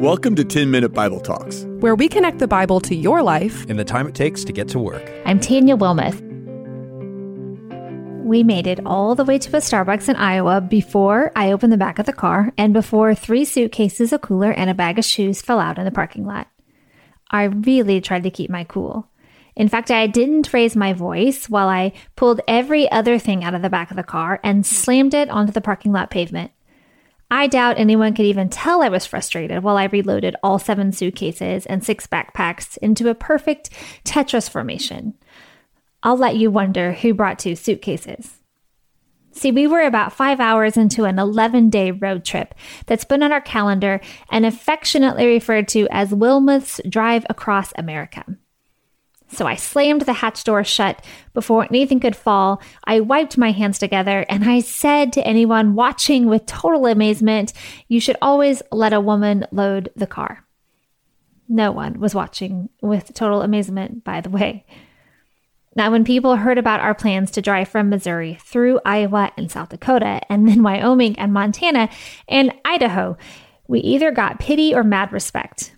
Welcome to 10 Minute Bible Talks, where we connect the Bible to your life in the time it takes to get to work. I'm Tanya Wilmoth. We made it all the way to a Starbucks in Iowa before I opened the back of the car and before three suitcases, a cooler, and a bag of shoes fell out in the parking lot. I really tried to keep my cool. In fact, I didn't raise my voice while I pulled every other thing out of the back of the car and slammed it onto the parking lot pavement. I doubt anyone could even tell I was frustrated while I reloaded all seven suitcases and six backpacks into a perfect Tetris formation. I'll let you wonder who brought two suitcases. See, we were about five hours into an 11 day road trip that's been on our calendar and affectionately referred to as Wilmoth's Drive Across America. So I slammed the hatch door shut before anything could fall. I wiped my hands together and I said to anyone watching with total amazement, You should always let a woman load the car. No one was watching with total amazement, by the way. Now, when people heard about our plans to drive from Missouri through Iowa and South Dakota, and then Wyoming and Montana and Idaho, we either got pity or mad respect.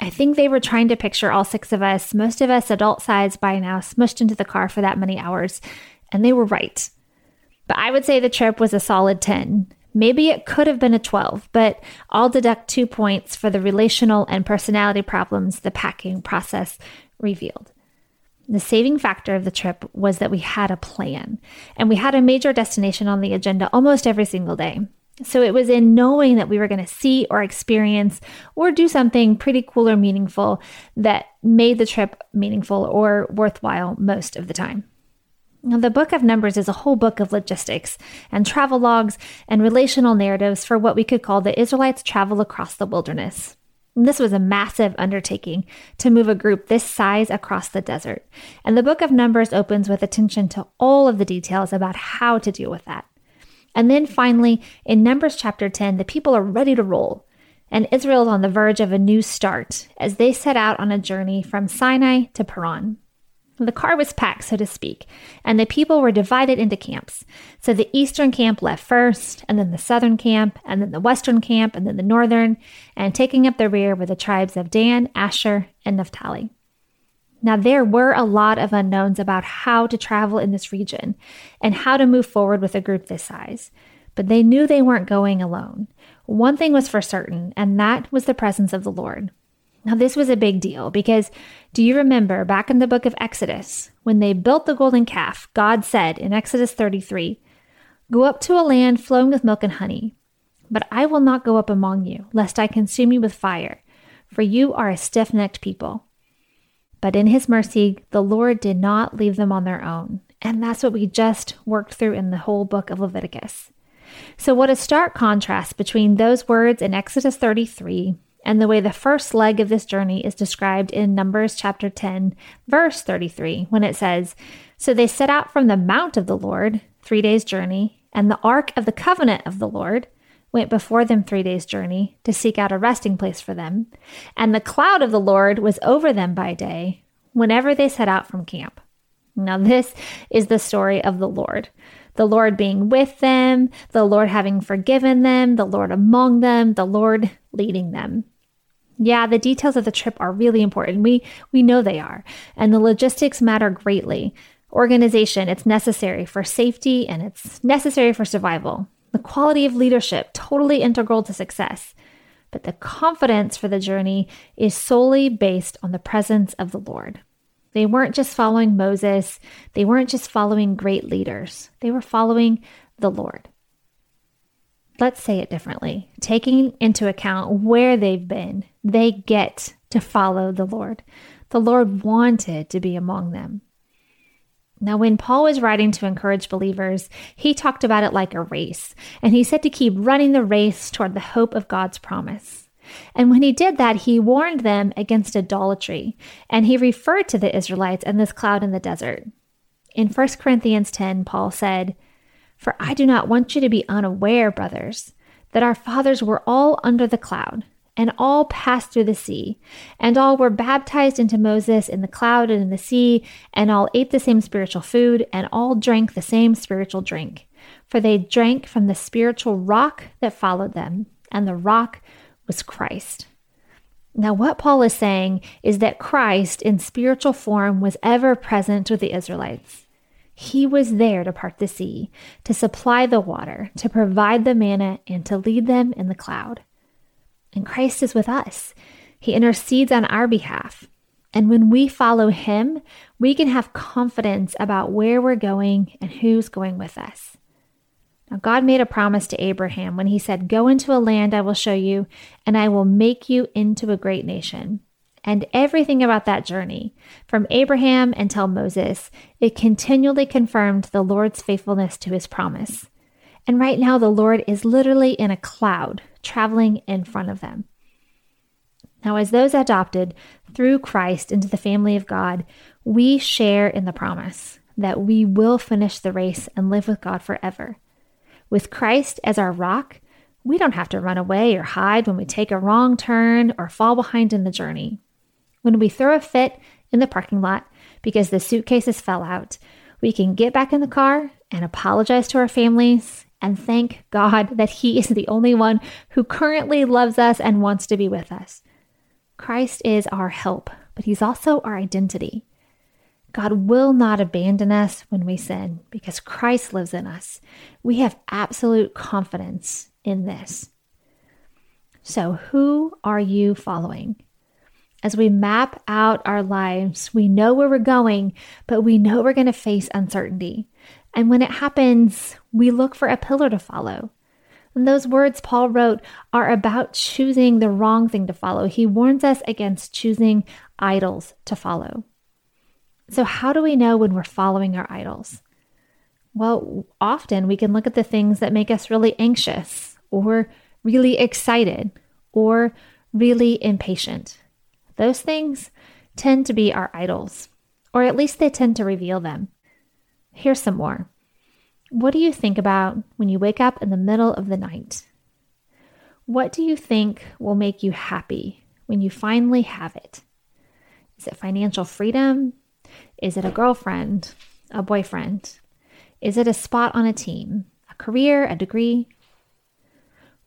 I think they were trying to picture all six of us, most of us adult sized by now, smushed into the car for that many hours, and they were right. But I would say the trip was a solid 10. Maybe it could have been a 12, but I'll deduct two points for the relational and personality problems the packing process revealed. The saving factor of the trip was that we had a plan, and we had a major destination on the agenda almost every single day. So it was in knowing that we were going to see or experience or do something pretty cool or meaningful that made the trip meaningful or worthwhile most of the time. Now, the book of Numbers is a whole book of logistics and travel logs and relational narratives for what we could call the Israelites' travel across the wilderness. This was a massive undertaking to move a group this size across the desert. And the book of Numbers opens with attention to all of the details about how to deal with that. And then finally, in Numbers chapter 10, the people are ready to roll. And Israel is on the verge of a new start as they set out on a journey from Sinai to Paran. The car was packed, so to speak, and the people were divided into camps. So the eastern camp left first, and then the southern camp, and then the western camp, and then the northern, and taking up the rear were the tribes of Dan, Asher, and Naphtali. Now, there were a lot of unknowns about how to travel in this region and how to move forward with a group this size, but they knew they weren't going alone. One thing was for certain, and that was the presence of the Lord. Now, this was a big deal because do you remember back in the book of Exodus, when they built the golden calf, God said in Exodus 33, Go up to a land flowing with milk and honey, but I will not go up among you, lest I consume you with fire, for you are a stiff necked people. But in his mercy, the Lord did not leave them on their own. And that's what we just worked through in the whole book of Leviticus. So, what a stark contrast between those words in Exodus 33 and the way the first leg of this journey is described in Numbers chapter 10, verse 33, when it says, So they set out from the mount of the Lord, three days' journey, and the ark of the covenant of the Lord went before them three days' journey to seek out a resting place for them, and the cloud of the Lord was over them by day whenever they set out from camp. Now, this is the story of the Lord. The Lord being with them, the Lord having forgiven them, the Lord among them, the Lord leading them. Yeah, the details of the trip are really important. We we know they are. And the logistics matter greatly. Organization, it's necessary for safety and it's necessary for survival. The quality of leadership, totally integral to success. But the confidence for the journey is solely based on the presence of the Lord. They weren't just following Moses, they weren't just following great leaders, they were following the Lord. Let's say it differently. Taking into account where they've been, they get to follow the Lord. The Lord wanted to be among them. Now, when Paul was writing to encourage believers, he talked about it like a race, and he said to keep running the race toward the hope of God's promise. And when he did that, he warned them against idolatry, and he referred to the Israelites and this cloud in the desert. In 1 Corinthians 10, Paul said, For I do not want you to be unaware, brothers, that our fathers were all under the cloud and all passed through the sea, and all were baptized into Moses in the cloud and in the sea, and all ate the same spiritual food, and all drank the same spiritual drink. For they drank from the spiritual rock that followed them, and the rock was Christ. Now, what Paul is saying is that Christ in spiritual form was ever present with the Israelites. He was there to part the sea, to supply the water, to provide the manna, and to lead them in the cloud. And Christ is with us. He intercedes on our behalf. And when we follow him, we can have confidence about where we're going and who's going with us. Now, God made a promise to Abraham when he said, Go into a land I will show you, and I will make you into a great nation. And everything about that journey, from Abraham until Moses, it continually confirmed the Lord's faithfulness to his promise. And right now, the Lord is literally in a cloud traveling in front of them. Now, as those adopted through Christ into the family of God, we share in the promise that we will finish the race and live with God forever. With Christ as our rock, we don't have to run away or hide when we take a wrong turn or fall behind in the journey. When we throw a fit in the parking lot because the suitcases fell out, we can get back in the car and apologize to our families and thank God that He is the only one who currently loves us and wants to be with us. Christ is our help, but He's also our identity. God will not abandon us when we sin because Christ lives in us. We have absolute confidence in this. So, who are you following? As we map out our lives, we know where we're going, but we know we're going to face uncertainty. And when it happens, we look for a pillar to follow. And those words Paul wrote are about choosing the wrong thing to follow. He warns us against choosing idols to follow. So, how do we know when we're following our idols? Well, often we can look at the things that make us really anxious or really excited or really impatient. Those things tend to be our idols, or at least they tend to reveal them. Here's some more. What do you think about when you wake up in the middle of the night? What do you think will make you happy when you finally have it? Is it financial freedom? Is it a girlfriend, a boyfriend? Is it a spot on a team, a career, a degree?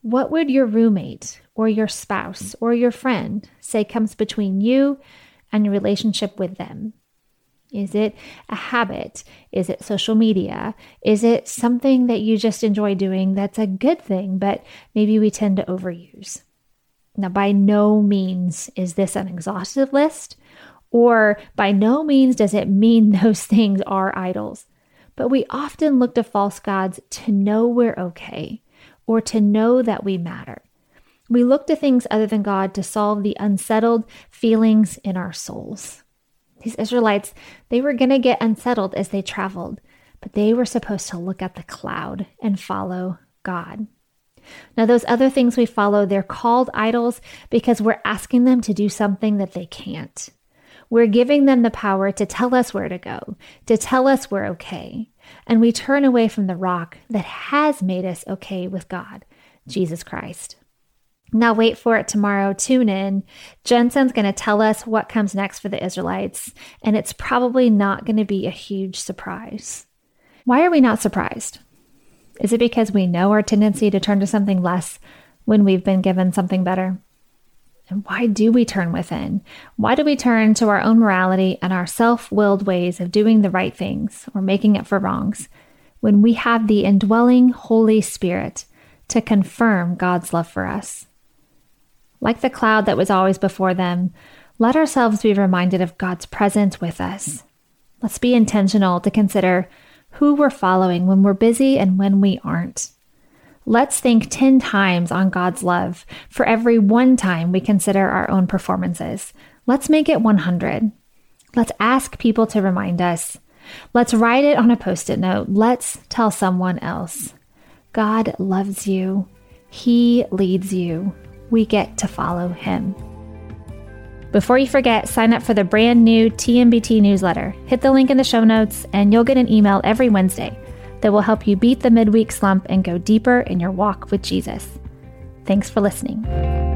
What would your roommate or your spouse or your friend say comes between you and your relationship with them? Is it a habit? Is it social media? Is it something that you just enjoy doing that's a good thing, but maybe we tend to overuse? Now, by no means is this an exhaustive list, or by no means does it mean those things are idols. But we often look to false gods to know we're okay or to know that we matter. We look to things other than God to solve the unsettled feelings in our souls. These Israelites, they were going to get unsettled as they traveled, but they were supposed to look at the cloud and follow God. Now, those other things we follow, they're called idols because we're asking them to do something that they can't. We're giving them the power to tell us where to go, to tell us we're okay. And we turn away from the rock that has made us okay with God, Jesus Christ. Now, wait for it tomorrow. Tune in. Jensen's going to tell us what comes next for the Israelites, and it's probably not going to be a huge surprise. Why are we not surprised? Is it because we know our tendency to turn to something less when we've been given something better? And why do we turn within? Why do we turn to our own morality and our self willed ways of doing the right things or making up for wrongs when we have the indwelling Holy Spirit to confirm God's love for us? Like the cloud that was always before them, let ourselves be reminded of God's presence with us. Let's be intentional to consider who we're following when we're busy and when we aren't. Let's think 10 times on God's love for every one time we consider our own performances. Let's make it 100. Let's ask people to remind us. Let's write it on a post it note. Let's tell someone else. God loves you. He leads you. We get to follow him. Before you forget, sign up for the brand new TMBT newsletter. Hit the link in the show notes, and you'll get an email every Wednesday that will help you beat the midweek slump and go deeper in your walk with Jesus. Thanks for listening.